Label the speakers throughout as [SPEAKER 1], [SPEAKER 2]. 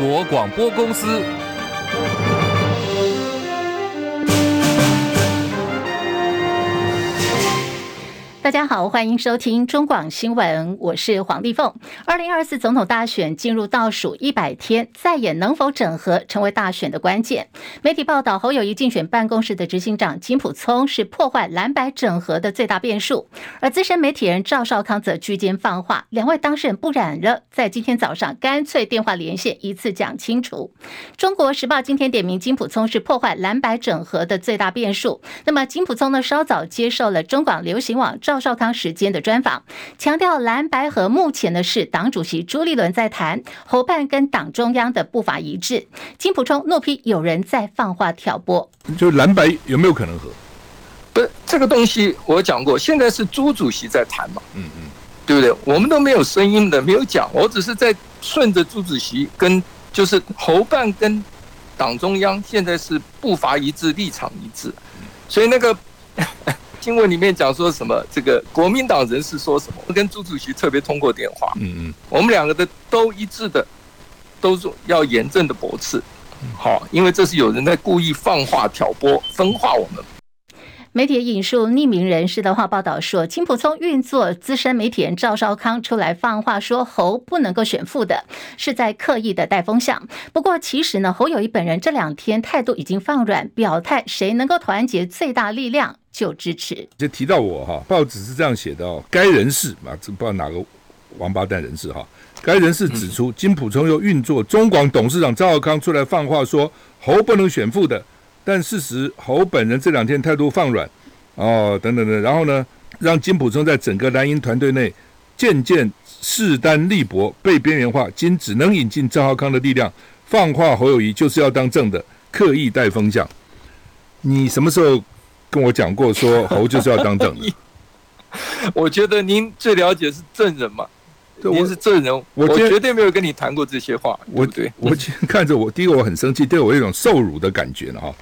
[SPEAKER 1] 国广播公司。
[SPEAKER 2] 大家好，欢迎收听中广新闻，我是黄丽凤。二零二四总统大选进入倒数一百天，在野能否整合成为大选的关键。媒体报道，侯友谊竞选办公室的执行长金普聪是破坏蓝白整合的最大变数，而资深媒体人赵少康则居间放话，两位当事人不染了，在今天早上干脆电话连线，一次讲清楚。中国时报今天点名金普聪是破坏蓝白整合的最大变数。那么金普聪呢，稍早接受了中广流行网赵。赵少康时间的专访，强调蓝白合目前的是党主席朱立伦在谈，侯办跟党中央的步伐一致。金普充怒批有人在放话挑拨，
[SPEAKER 3] 就蓝白有没有可能和？
[SPEAKER 4] 不这个东西，我讲过，现在是朱主席在谈嘛，嗯嗯，对不对？我们都没有声音的，没有讲，我只是在顺着朱主席跟就是侯办跟党中央现在是步伐一致，立场一致，所以那个。新闻里面讲说什么？这个国民党人士说什么？我跟朱主席特别通过电话，嗯嗯，我们两个的都一致的，都是要严正的驳斥，好，因为这是有人在故意放话挑拨、分化我们。
[SPEAKER 2] 媒体引述匿名人士的话报道说，金溥聪运作资深媒体人赵少康出来放话说侯不能够选副的，是在刻意的带风向。不过其实呢，侯友谊本人这两天态度已经放软，表态谁能够团结最大力量就支持。
[SPEAKER 3] 就提到我哈，报纸是这样写的哦，该人士啊，这不知道哪个王八蛋人士哈，该人士指出，金溥聪又运作中广董事长赵浩康出来放话说侯不能选副的。但事实，侯本人这两天态度放软，哦，等等等，然后呢，让金溥聪在整个蓝营团队内渐渐势单力薄，被边缘化。今只能引进赵浩康的力量，放话侯友谊就是要当正的，刻意带风向。你什么时候跟我讲过说猴就是要当正的？
[SPEAKER 4] 我觉得您最了解是证人嘛，您是证人，我，我绝对没有跟你谈过这些话。
[SPEAKER 3] 我
[SPEAKER 4] 对，
[SPEAKER 3] 我看着我，第一个我很生气，对我有一种受辱的感觉呢哈。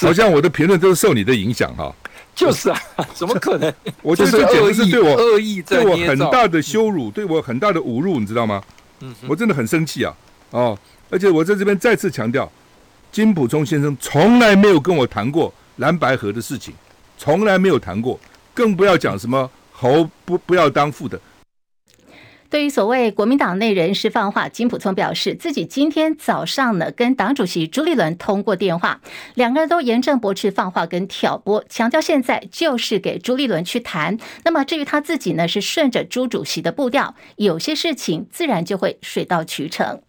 [SPEAKER 3] 好像我的评论都是受你的影响哈，
[SPEAKER 4] 就是啊，怎么可能？
[SPEAKER 3] 我觉得这简直是对我恶意，对我很大的羞辱，对我很大的侮辱，你知道吗？嗯，我真的很生气啊！哦，而且我在这边再次强调，金溥聪先生从来没有跟我谈过蓝白河的事情，从来没有谈过，更不要讲什么侯不不要当副的。
[SPEAKER 2] 对于所谓国民党内人士放话，金溥聪表示自己今天早上呢跟党主席朱立伦通过电话，两个人都严正驳斥放话跟挑拨，强调现在就是给朱立伦去谈。那么至于他自己呢，是顺着朱主席的步调，有些事情自然就会水到渠成。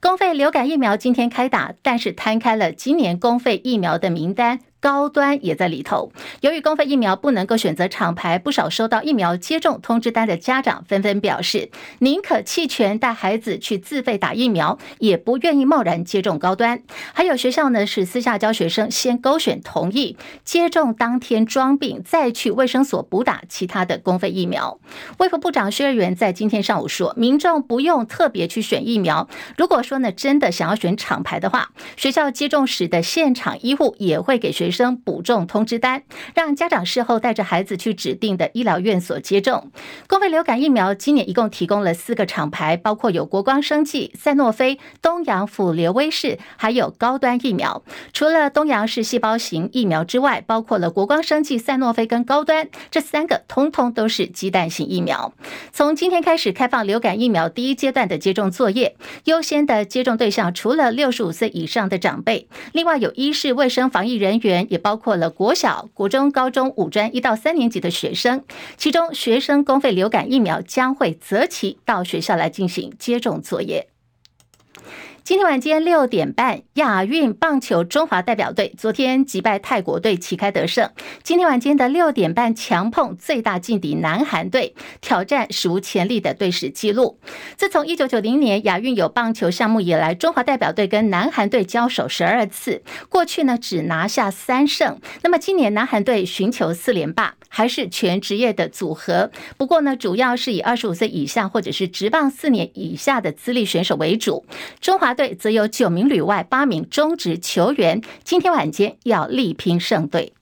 [SPEAKER 2] 公费流感疫苗今天开打，但是摊开了今年公费疫苗的名单。高端也在里头。由于公费疫苗不能够选择厂牌，不少收到疫苗接种通知单的家长纷纷表示，宁可弃权带孩子去自费打疫苗，也不愿意贸然接种高端。还有学校呢，是私下教学生先勾选同意接种，当天装病，再去卫生所补打其他的公费疫苗。卫福部长薛瑞元在今天上午说，民众不用特别去选疫苗。如果说呢，真的想要选厂牌的话，学校接种时的现场医护也会给学。学生补种通知单，让家长事后带着孩子去指定的医疗院所接种。公费流感疫苗今年一共提供了四个厂牌，包括有国光生技、赛诺菲、东洋辅流威士，还有高端疫苗。除了东洋是细胞型疫苗之外，包括了国光生技、赛诺菲跟高端这三个，通通都是鸡蛋型疫苗。从今天开始开放流感疫苗第一阶段的接种作业，优先的接种对象除了六十五岁以上的长辈，另外有医事卫生防疫人员。也包括了国小、国中、高中、五专一到三年级的学生，其中学生公费流感疫苗将会择期到学校来进行接种作业。今天晚间六点半，亚运棒球中华代表队昨天击败泰国队，旗开得胜。今天晚间的六点半，强碰最大劲敌南韩队，挑战史无前例的队史纪录。自从一九九零年亚运有棒球项目以来，中华代表队跟南韩队交手十二次，过去呢只拿下三胜。那么今年南韩队寻求四连霸，还是全职业的组合。不过呢，主要是以二十五岁以下或者是职棒四年以下的资历选手为主。中华队则有九名旅外、八名中职球员，今天晚间要力拼胜队。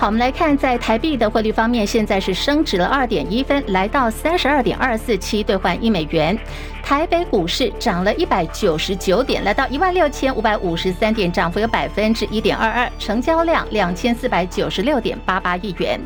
[SPEAKER 2] 好，我们来看在台币的汇率方面，现在是升值了二点一分，来到三十二点二四七兑换一美元。台北股市涨了一百九十九点，来到一万六千五百五十三点，涨幅有百分之一点二二，成交量两千四百九十六点八八亿元。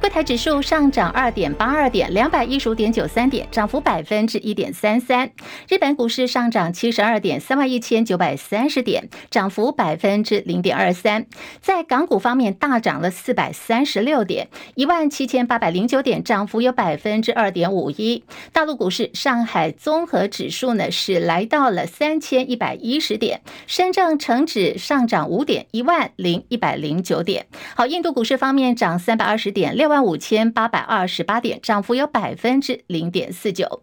[SPEAKER 2] 柜台指数上涨二点八二点，两百一十五点九三点，涨幅百分之一点三三。日本股市上涨七十二点，三万一千九百三十点，涨幅百分之零点二三。在港股方面，大涨了四百三十六点，一万七千八百零九点，涨幅有百分之二点五一。大陆股市，上海综合指数呢是来到了三千一百一十点，深圳成指上涨五点，一万零一百零九点。好，印度股市方面涨三百二十点，六。万五千八百二十八点，涨幅有百分之零点四九。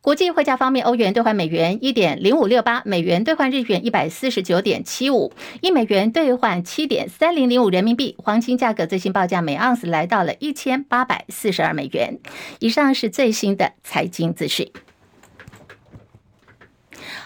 [SPEAKER 2] 国际汇价方面，欧元兑换美元一点零五六八，美元兑换日元一百四十九点七五，一美元兑换七点三零零五人民币。黄金价格最新报价每盎司来到了一千八百四十二美元。以上是最新的财经资讯。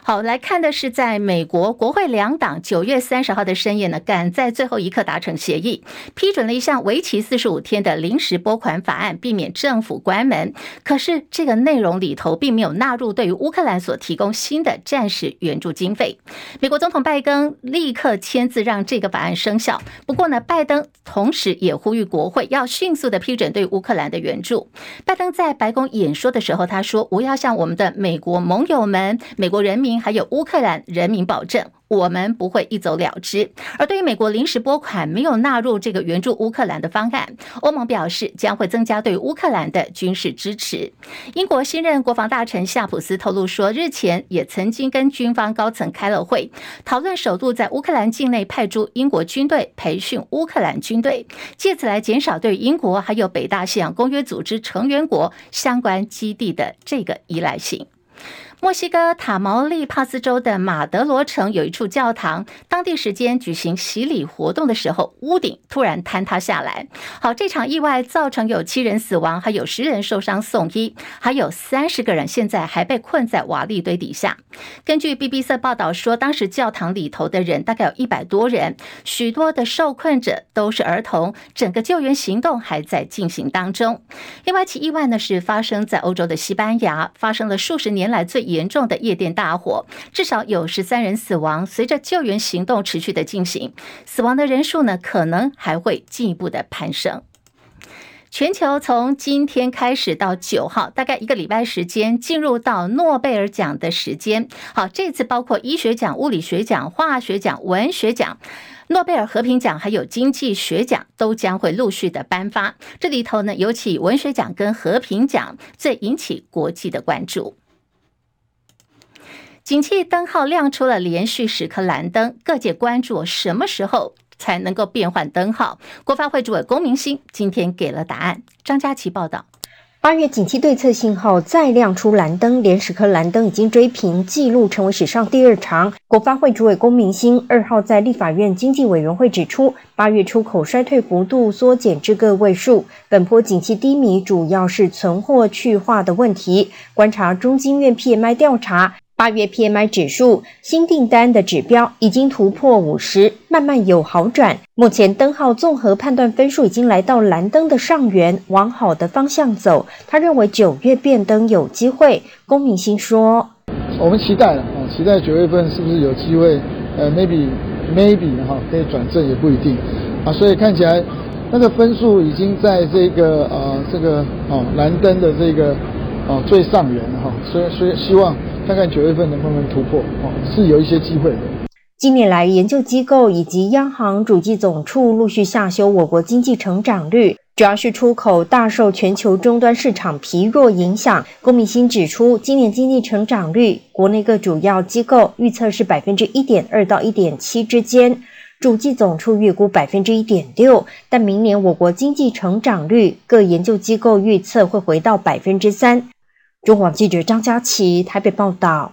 [SPEAKER 2] 好，来看的是在美国国会两党九月三十号的深夜呢，赶在最后一刻达成协议，批准了一项为期四十五天的临时拨款法案，避免政府关门。可是这个内容里头并没有纳入对于乌克兰所提供新的战时援助经费。美国总统拜登立刻签字让这个法案生效。不过呢，拜登同时也呼吁国会要迅速的批准对乌克兰的援助。拜登在白宫演说的时候，他说：“我要向我们的美国盟友们、美国人人民。”还有乌克兰人民保证，我们不会一走了之。而对于美国临时拨款没有纳入这个援助乌克兰的方案，欧盟表示将会增加对乌克兰的军事支持。英国新任国防大臣夏普斯透露说，日前也曾经跟军方高层开了会，讨论首度在乌克兰境内派驻英国军队培训乌克兰军队，借此来减少对英国还有北大西洋公约组织成员国相关基地的这个依赖性。墨西哥塔毛利帕斯州的马德罗城有一处教堂，当地时间举行洗礼活动的时候，屋顶突然坍塌下来。好，这场意外造成有七人死亡，还有十人受伤送医，还有三十个人现在还被困在瓦砾堆底下。根据 BBC 报道说，当时教堂里头的人大概有一百多人，许多的受困者都是儿童，整个救援行动还在进行当中。另外一起意外呢，是发生在欧洲的西班牙，发生了数十年来最严重的夜店大火，至少有十三人死亡。随着救援行动持续的进行，死亡的人数呢，可能还会进一步的攀升。全球从今天开始到九号，大概一个礼拜时间，进入到诺贝尔奖的时间。好，这次包括医学奖、物理学奖、化学奖、文学奖、诺贝尔和平奖，还有经济学奖，都将会陆续的颁发。这里头呢，尤其文学奖跟和平奖最引起国际的关注。景气灯号亮出了连续十颗蓝灯，各界关注什么时候才能够变换灯号？国发会主委龚明鑫今天给了答案。张佳琪报道：
[SPEAKER 1] 八月景气对策信号再亮出蓝灯，连十颗蓝灯已经追平纪录，成为史上第二长。国发会主委龚明鑫二号在立法院经济委员会指出，八月出口衰退幅度缩减至个位数，本波景气低迷主要是存货去化的问题。观察中经院 PMI 调查。八月 PMI 指数新订单的指标已经突破五十，慢慢有好转。目前灯号综合判断分数已经来到蓝灯的上缘，往好的方向走。他认为九月变灯有机会。龚明鑫说：“
[SPEAKER 5] 我们期待了啊，期待九月份是不是有机会？呃，maybe maybe 哈，可以转正也不一定啊。所以看起来那个分数已经在这个呃这个哦蓝灯的这个哦最上缘哈，所以所以希望。”看看九月份能不能突破，哦，是有一些机会的。
[SPEAKER 1] 近年来，研究机构以及央行主计总处陆续下修我国经济成长率，主要是出口大受全球终端市场疲弱影响。龚明鑫指出，今年经济成长率，国内各主要机构预测是百分之一点二到一点七之间，主计总处预估百分之一点六，但明年我国经济成长率，各研究机构预测会回到百分之三。中广记者张佳琪台北报道。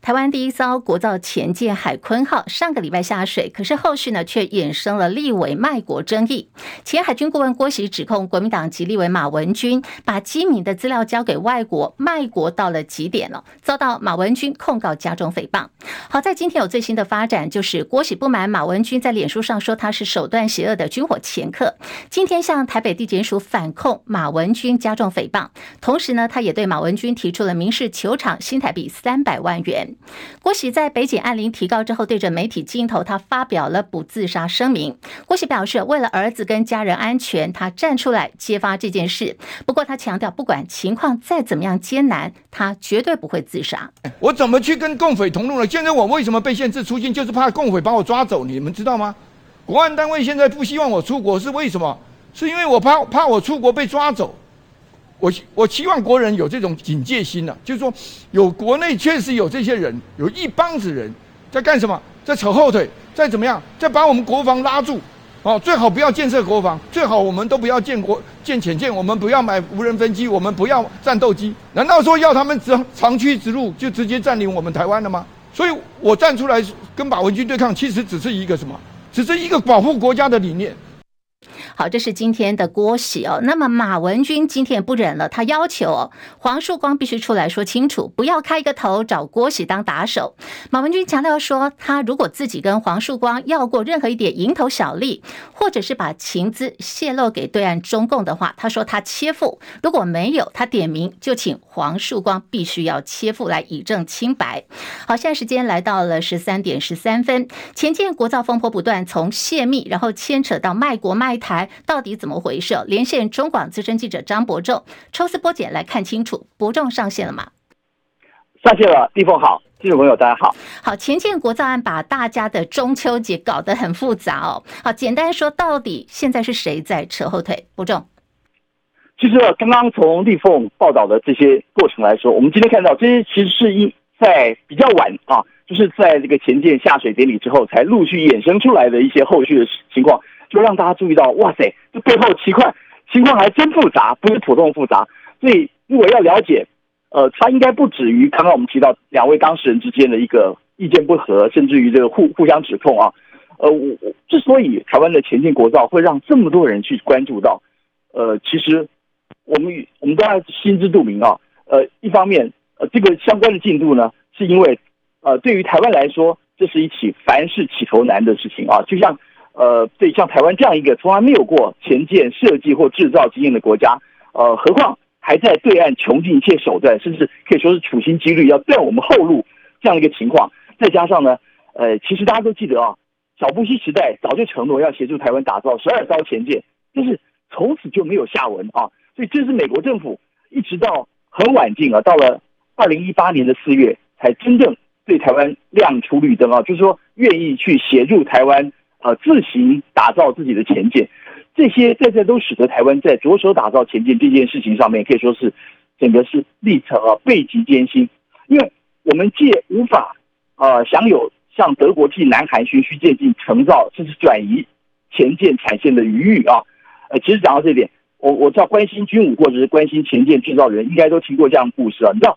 [SPEAKER 2] 台湾第一艘国造潜舰海鲲号上个礼拜下水，可是后续呢却衍生了立委卖国争议。前海军顾问郭喜指控国民党籍立委马文君把机密的资料交给外国，卖国到了极点了，遭到马文君控告加重诽谤。好在今天有最新的发展，就是郭喜不满马文君在脸书上说他是手段邪恶的军火掮客，今天向台北地检署反控马文君加重诽谤，同时呢，他也对马文君提出了民事求偿新台币三百万元。郭喜在北检按铃提告之后，对着媒体镜头，他发表了不自杀声明。郭喜表示，为了儿子跟家人安全，他站出来揭发这件事。不过，他强调，不管情况再怎么样艰难，他绝对不会自杀。
[SPEAKER 6] 我怎么去跟共匪同路呢？现在我为什么被限制出境，就是怕共匪把我抓走，你们知道吗？国安单位现在不希望我出国，是为什么？是因为我怕怕我出国被抓走。我我希望国人有这种警戒心呐、啊，就是说，有国内确实有这些人，有一帮子人在干什么，在扯后腿，在怎么样，在把我们国防拉住，哦，最好不要建设国防，最好我们都不要建国建潜舰，我们不要买无人飞机，我们不要战斗机，难道说要他们长长驱直入就直接占领我们台湾了吗？所以我站出来跟马文君对抗，其实只是一个什么，只是一个保护国家的理念。
[SPEAKER 2] 好，这是今天的郭喜哦。那么马文君今天也不忍了，他要求哦，黄树光必须出来说清楚，不要开一个头找郭喜当打手。马文君强调说，他如果自己跟黄树光要过任何一点蝇头小利，或者是把情资泄露给对岸中共的话，他说他切腹。如果没有，他点名就请黄树光必须要切腹来以证清白。好，现在时间来到了十三点十三分，潜舰国造风波不断，从泄密然后牵扯到卖国卖台。到底怎么回事？连线中广资深记者张博仲抽丝剥茧来看清楚。伯仲上线了吗？
[SPEAKER 7] 上线了，地凤好，听众朋友大家好。
[SPEAKER 2] 好，前舰国造案把大家的中秋节搞得很复杂哦。好，简单说，到底现在是谁在扯后腿？伯仲，
[SPEAKER 7] 其实刚刚从立凤报道的这些过程来说，我们今天看到这些其实是一在比较晚啊，就是在这个前舰下水典礼之后，才陆续衍生出来的一些后续的情况。就让大家注意到，哇塞，这背后情况情况还真复杂，不是普通复杂。所以如果要了解，呃，他应该不止于刚刚我们提到两位当事人之间的一个意见不合，甚至于这个互互相指控啊。呃，我我之所以台湾的前进国造会让这么多人去关注到，呃，其实我们我们都要心知肚明啊。呃，一方面，呃，这个相关的进度呢，是因为呃，对于台湾来说，这是一起凡事起头难的事情啊，就像。呃，对，像台湾这样一个从来没有过前舰设计或制造经验的国家，呃，何况还在对岸穷尽一切手段，甚至可以说是处心积虑要断我们后路这样一个情况，再加上呢，呃，其实大家都记得啊，小布希时代早就承诺要协助台湾打造十二艘潜舰，但是从此就没有下文啊，所以这是美国政府一直到很晚近啊，到了二零一八年的四月才真正对台湾亮出绿灯啊，就是说愿意去协助台湾。呃，自行打造自己的潜舰，这些在这都使得台湾在着手打造潜舰这件事情上面，可以说是整个是历程啊，倍极艰辛。因为我们既无法呃享有像德国替南韩循序渐进承造甚至转移潜舰产线的余裕啊。呃，其实讲到这点，我我知道关心军武或者是关心潜舰制造人，应该都听过这样的故事啊。你知道，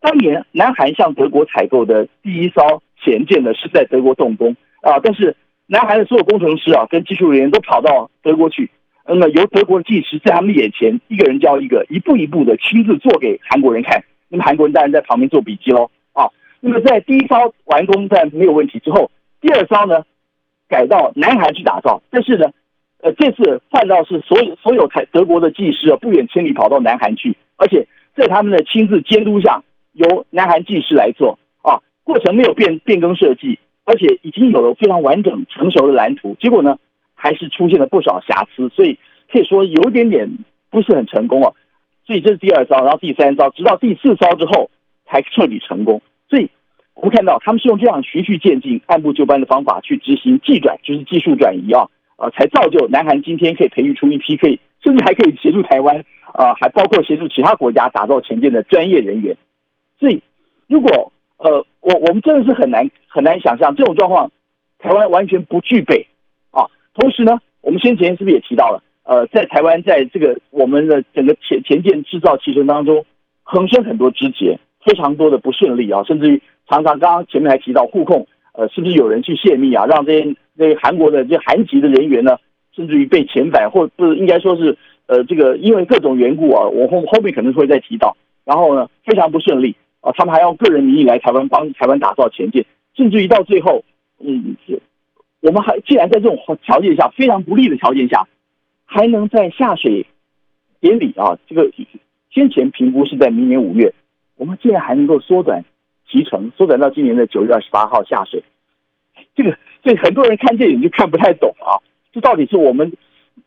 [SPEAKER 7] 当年南韩向德国采购的第一艘潜舰呢，是在德国动工啊，但是。南韩的所有工程师啊，跟技术人员都跑到德国去，那么由德国的技师在他们眼前一个人教一个，一步一步的亲自做给韩国人看。那么韩国人当然在旁边做笔记喽啊。那么在第一艘完工在没有问题之后，第二艘呢改到南韩去打造，但是呢，呃，这次换到是所有所有台德国的技师啊，不远千里跑到南韩去，而且在他们的亲自监督下，由南韩技师来做啊，过程没有变变更设计。而且已经有了非常完整成熟的蓝图，结果呢，还是出现了不少瑕疵，所以可以说有点点不是很成功啊。所以这是第二招，然后第三招，直到第四招之后才彻底成功。所以我们看到他们是用这样循序渐进、按部就班的方法去执行技转，就是技术转移啊，呃，才造就南韩今天可以培育出一批可以，甚至还可以协助台湾啊，还包括协助其他国家打造前线的专业人员。所以如果呃，我我们真的是很难很难想象这种状况，台湾完全不具备啊。同时呢，我们先前是不是也提到了？呃，在台湾在这个我们的整个前前舰制造过程当中，横生很多枝节，非常多的不顺利啊，甚至于常常刚刚前面还提到护控，呃，是不是有人去泄密啊，让这些这些韩国的这韩籍的人员呢，甚至于被遣返，或不是应该说是呃这个因为各种缘故啊，我后后面可能会再提到，然后呢非常不顺利啊，他们还要个人名义来台湾帮台湾打造前舰，甚至于到最后，嗯，我们还既然在这种条件下非常不利的条件下，还能在下水典礼啊，这个先前评估是在明年五月，我们竟然还能够缩短提成，缩短到今年的九月二十八号下水，这个所以很多人看电影就看不太懂啊，这到底是我们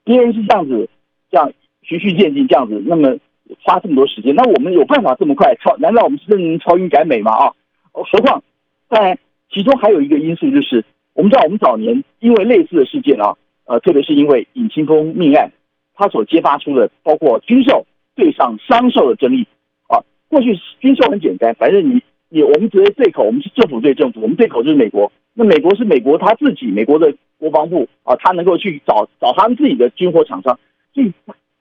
[SPEAKER 7] 别人是这样子，这样循序渐进这样子，那么花这么多时间，那我们有办法这么快超？难道我们是真能超英赶美吗？啊，何况在其中还有一个因素就是，我们知道我们早年因为类似的事件啊。呃，特别是因为尹清峰命案，他所揭发出的包括军售对上商售的争议啊。过去军售很简单，反正你你我们直接对口，我们是政府对政府，我们对口就是美国。那美国是美国他自己，美国的国防部啊，他能够去找找他们自己的军火厂商，所以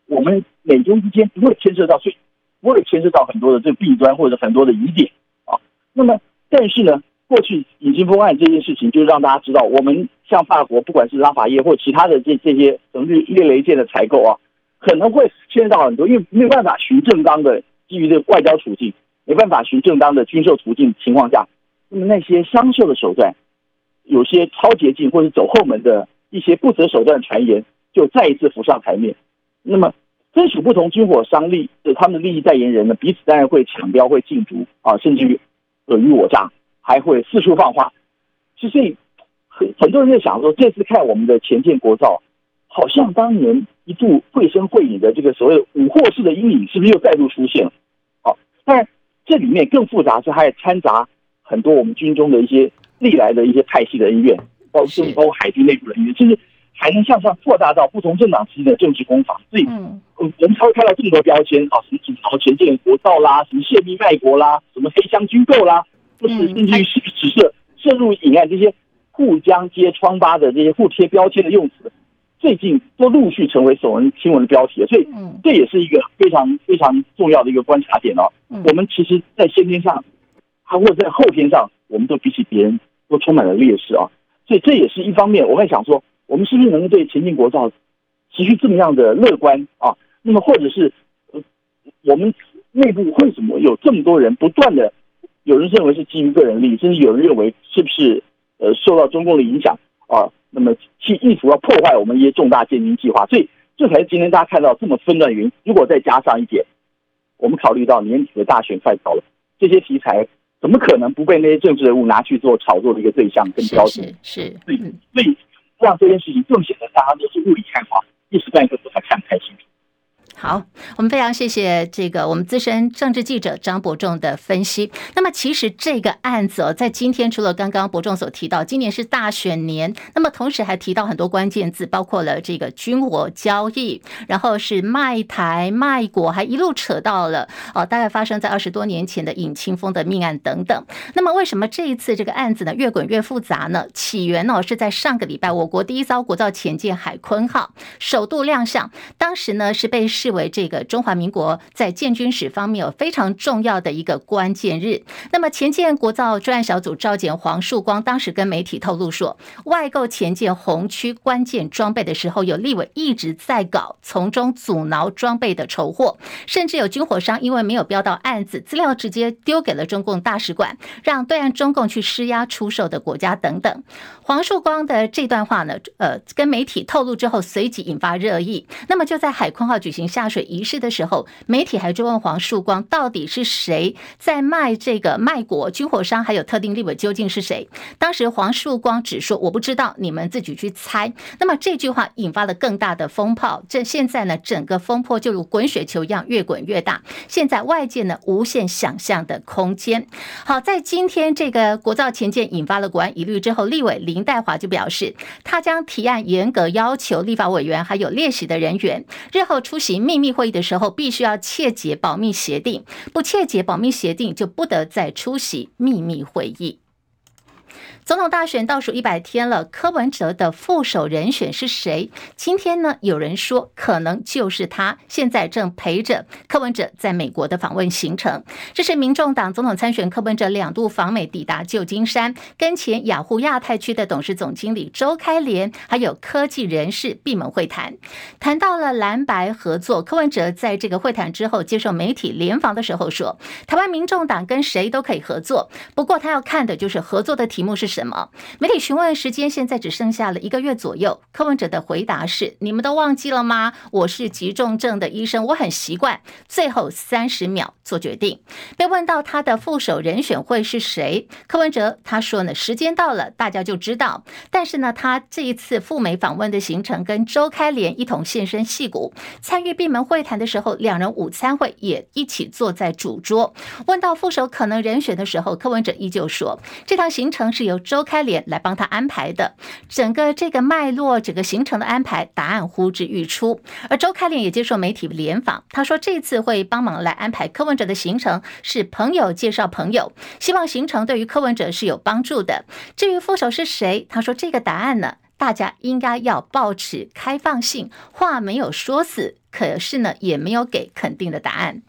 [SPEAKER 7] 我们美中之间不会牵涉到，所以不会牵涉到很多的这个弊端或者很多的疑点啊。那么，但是呢？过去尹清枫案这件事情，就让大家知道，我们像法国，不管是拉法叶或其他的这这些什么列雷舰的采购啊，可能会牵涉到很多，因为没有办法循正当的基于这个外交途径，没办法循正当的军售途径情况下，那么那些商售的手段，有些超捷径或者走后门的一些不择手段的传言，就再一次浮上台面。那么，分属不同军火商利的他们的利益代言人呢，彼此当然会抢标、会竞逐啊，甚至于尔虞我诈。还会四处放话，其实很很多人在想说，这次看我们的前舰国造，好像当年一度绘声绘影的这个所谓五霍式的阴影，是不是又再度出现了？好，当然这里面更复杂是还掺杂很多我们军中的一些历来的一些派系的恩怨，包括包括海军内部人员，甚至还能向上扩大到不同政党之间的政治攻防。所以，嗯，我们才会看到这么多标签啊，什么主朝前舰国造啦，什么泄密卖国啦，什么黑箱军购啦。不是，甚至于是只是渗入引案这些互相揭疮疤的这些互贴标签的用词，最近都陆续成为首闻新闻的标题，所以这也是一个非常非常重要的一个观察点哦。我们其实，在先天上，还或者在后天上，我们都比起别人都充满了劣势啊。所以这也是一方面，我会想说，我们是不是能够对前进国造持续这么样的乐观啊？那么或者是呃我们内部为什么有这么多人不断的？有人认为是基于个人利益，甚至有人认为是不是呃受到中共的影响啊？那么去意图要破坏我们一些重大建军计划，所以这才是今天大家看到这么纷乱的原因。如果再加上一点，我们考虑到年底的大选快到了，这些题材怎么可能不被那些政治人物拿去做炒作的一个对象跟标准？
[SPEAKER 2] 是，是，
[SPEAKER 7] 所以所以让这件事情更显得大家都是雾里看花，一时半刻都还看不太清楚。
[SPEAKER 2] 好，我们非常谢谢这个我们资深政治记者张伯仲的分析。那么，其实这个案子哦，在今天除了刚刚伯仲所提到，今年是大选年，那么同时还提到很多关键字，包括了这个军火交易，然后是卖台卖国，还一路扯到了哦，大概发生在二十多年前的尹清枫的命案等等。那么，为什么这一次这个案子呢越滚越复杂呢？起源呢是在上个礼拜，我国第一艘国造前舰海鲲号首度亮相，当时呢是被视为这个中华民国在建军史方面有非常重要的一个关键日。那么前建国造专案小组召集黄树光当时跟媒体透露说，外购前建红区关键装备的时候，有立委一直在搞从中阻挠装备的筹获，甚至有军火商因为没有标到案子，资料直接丢给了中共大使馆，让对岸中共去施压出售的国家等等。黄树光的这段话呢，呃，跟媒体透露之后，随即引发热议。那么就在海鲲号举行下。水仪式的时候，媒体还追问黄树光到底是谁在卖这个卖国军火商，还有特定立委究竟是谁？当时黄树光只说我不知道，你们自己去猜。那么这句话引发了更大的风炮，这现在呢，整个风波就如滚雪球一样越滚越大。现在外界呢无限想象的空间。好，在今天这个国造前舰引发了国安疑虑之后，立委林黛华就表示，他将提案严格要求立法委员还有列席的人员日后出席。秘密会议的时候，必须要切结保密协定，不切结保密协定就不得再出席秘密会议。总统大选倒数一百天了，柯文哲的副手人选是谁？今天呢，有人说可能就是他，现在正陪着柯文哲在美国的访问行程。这是民众党总统参选柯文哲两度访美，抵达旧金山，跟前雅虎亚太区的董事总经理周开廉，还有科技人士闭门会谈，谈到了蓝白合作。柯文哲在这个会谈之后接受媒体联访的时候说，台湾民众党跟谁都可以合作，不过他要看的就是合作的题目是什么？媒体询问时间现在只剩下了一个月左右，柯文哲的回答是：“你们都忘记了吗？我是急重症的医生，我很习惯最后三十秒做决定。”被问到他的副手人选会是谁，柯文哲他说呢：“时间到了，大家就知道。”但是呢，他这一次赴美访问的行程跟周开廉一同现身戏谷，参与闭门会谈的时候，两人午餐会也一起坐在主桌。问到副手可能人选的时候，柯文哲依旧说：“这趟行程是由周开廉来帮他安排的，整个这个脉络，整个行程的安排，答案呼之欲出。而周开廉也接受媒体联访，他说这次会帮忙来安排柯文哲的行程，是朋友介绍朋友，希望行程对于柯文哲是有帮助的。至于副手是谁，他说这个答案呢，大家应该要保持开放性，话没有说死，可是呢，也没有给肯定的答案。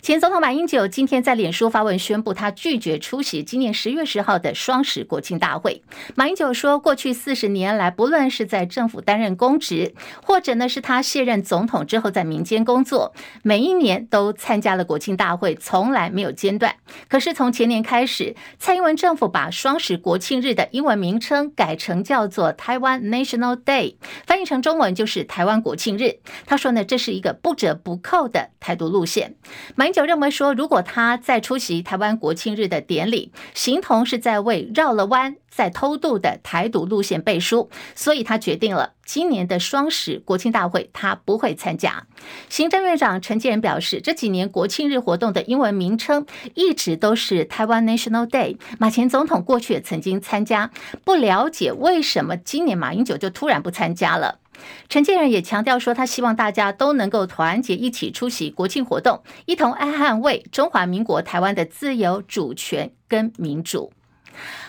[SPEAKER 2] 前总统马英九今天在脸书发文宣布，他拒绝出席今年十月十号的双十国庆大会。马英九说，过去四十年来，不论是在政府担任公职，或者呢是他卸任总统之后在民间工作，每一年都参加了国庆大会，从来没有间断。可是从前年开始，蔡英文政府把双十国庆日的英文名称改成叫做台湾 National Day，翻译成中文就是台湾国庆日。他说呢，这是是一个不折不扣的台独路线。马英九认为说，如果他在出席台湾国庆日的典礼，形同是在为绕了弯、在偷渡的台独路线背书，所以他决定了今年的双十国庆大会他不会参加。行政院长陈建仁表示，这几年国庆日活动的英文名称一直都是台湾 National Day。马前总统过去也曾经参加，不了解为什么今年马英九就突然不参加了。陈建仁也强调说，他希望大家都能够团结一起出席国庆活动，一同爱捍卫中华民国台湾的自由主权跟民主。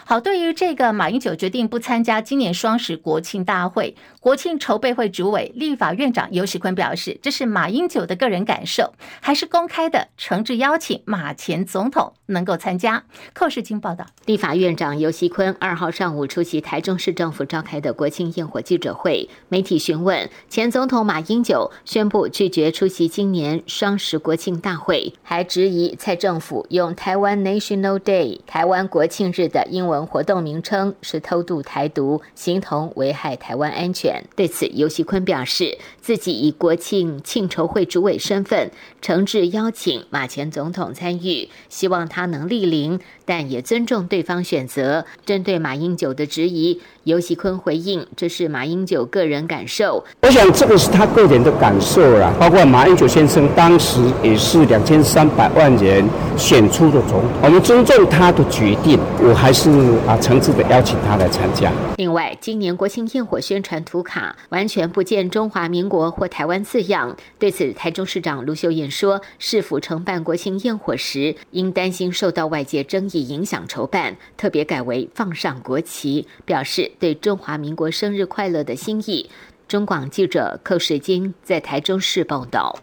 [SPEAKER 2] 好，对于这个马英九决定不参加今年双十国庆大会，国庆筹备会主委、立法院长游锡坤表示，这是马英九的个人感受，还是公开的诚挚邀请马前总统能够参加。寇世金报道，
[SPEAKER 8] 立法院长游锡坤二号上午出席台中市政府召开的国庆焰火记者会，媒体询问前总统马英九宣布拒绝出席今年双十国庆大会，还质疑蔡政府用台湾 National Day 台湾国庆日的英文。活动名称是偷渡台独，形同危害台湾安全。对此，尤锡堃表示，自己以国庆庆筹会主委身份，诚挚邀请马前总统参与，希望他能莅临，但也尊重对方选择。针对马英九的质疑，尤喜坤回应：“这是马英九个人感受，
[SPEAKER 9] 我想这个是他个人的感受啦。包括马英九先生当时也是两千三百万人选出的总统，我们尊重他的决定。我还是。”啊，诚挚的邀请他来参加。
[SPEAKER 8] 另外，今年国庆焰火宣传图卡完全不见中华民国或台湾字样。对此，台中市长卢秀燕说，市府承办国庆焰火时，因担心受到外界争议影响筹办，特别改为放上国旗，表示对中华民国生日快乐的心意。中广记者寇世金在台中市报道。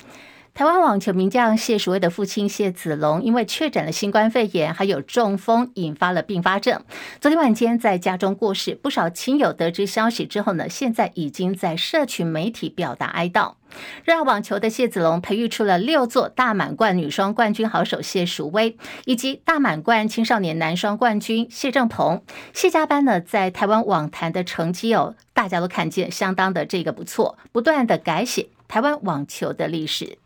[SPEAKER 2] 台湾网球名将谢淑薇的父亲谢子龙，因为确诊了新冠肺炎，还有中风，引发了并发症。昨天晚间在家中过世。不少亲友得知消息之后呢，现在已经在社群媒体表达哀悼。热爱网球的谢子龙培育出了六座大满贯女双冠军好手谢淑薇，以及大满贯青少年男双冠军谢政鹏。谢家班呢，在台湾网坛的成绩哦，大家都看见相当的这个不错，不断的改写台湾网球的历史。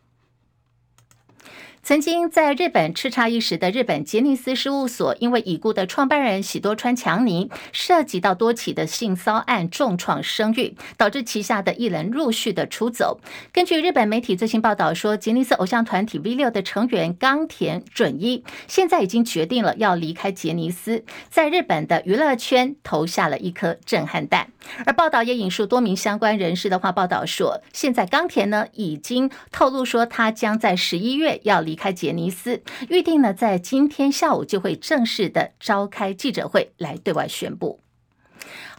[SPEAKER 2] 曾经在日本叱咤一时的日本杰尼斯事务所，因为已故的创办人喜多川强尼涉及到多起的性骚案，重创声誉，导致旗下的艺人陆续的出走。根据日本媒体最新报道说，杰尼斯偶像团体 V 六的成员冈田准一现在已经决定了要离开杰尼斯，在日本的娱乐圈投下了一颗震撼弹。而报道也引述多名相关人士的话，报道说，现在冈田呢已经透露说，他将在十一月要离。离开杰尼斯，预定呢在今天下午就会正式的召开记者会来对外宣布。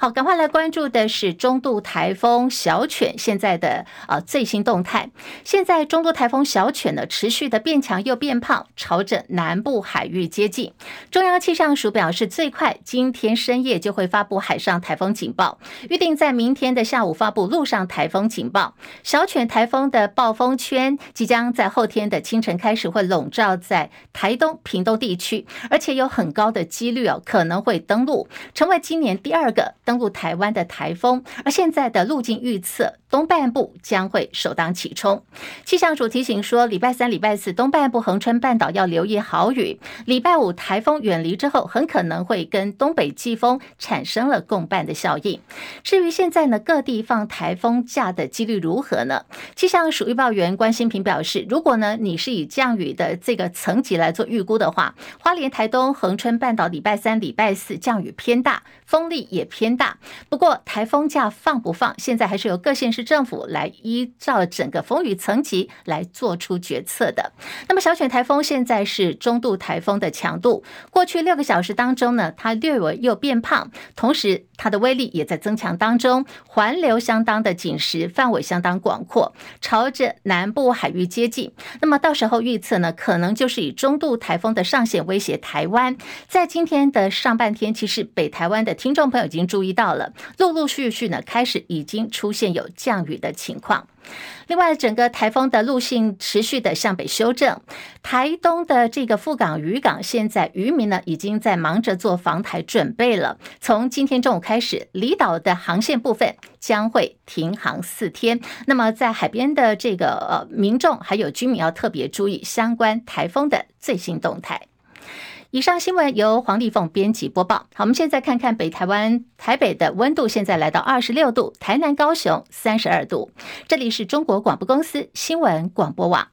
[SPEAKER 2] 好，赶快来关注的是中度台风小犬现在的啊最新动态。现在中度台风小犬呢持续的变强又变胖，朝着南部海域接近。中央气象署表示，最快今天深夜就会发布海上台风警报，预定在明天的下午发布陆上台风警报。小犬台风的暴风圈即将在后天的清晨开始会笼罩在台东、屏东地区，而且有很高的几率哦可能会登陆，成为今年第二个。登陆台湾的台风，而现在的路径预测，东半部将会首当其冲。气象署提醒说，礼拜三、礼拜四东半部恒春半岛要留意豪雨。礼拜五台风远离之后，很可能会跟东北季风产生了共伴的效应。至于现在呢，各地放台风假的几率如何呢？气象署预报员关心平表示，如果呢你是以降雨的这个层级来做预估的话，花莲、台东、恒春半岛礼拜三、礼拜四降雨偏大，风力也偏大。不过台风假放不放，现在还是由各县市政府来依照整个风雨层级来做出决策的。那么小犬台风现在是中度台风的强度，过去六个小时当中呢，它略微又变胖，同时它的威力也在增强当中，环流相当的紧实，范围相当广阔，朝着南部海域接近。那么到时候预测呢，可能就是以中度台风的上限威胁台湾。在今天的上半天，其实北台湾的听众朋友已经注意到了，陆陆续续呢，开始已经出现有降雨的情况。另外，整个台风的路径持续的向北修正，台东的这个富港渔港，现在渔民呢已经在忙着做防台准备了。从今天中午开始，离岛的航线部分将会停航四天。那么，在海边的这个呃民众还有居民要特别注意相关台风的最新动态。以上新闻由黄丽凤编辑播报。好，我们现在看看北台湾台北的温度，现在来到二十六度，台南高雄三十二度。这里是中国广播公司新闻广播网。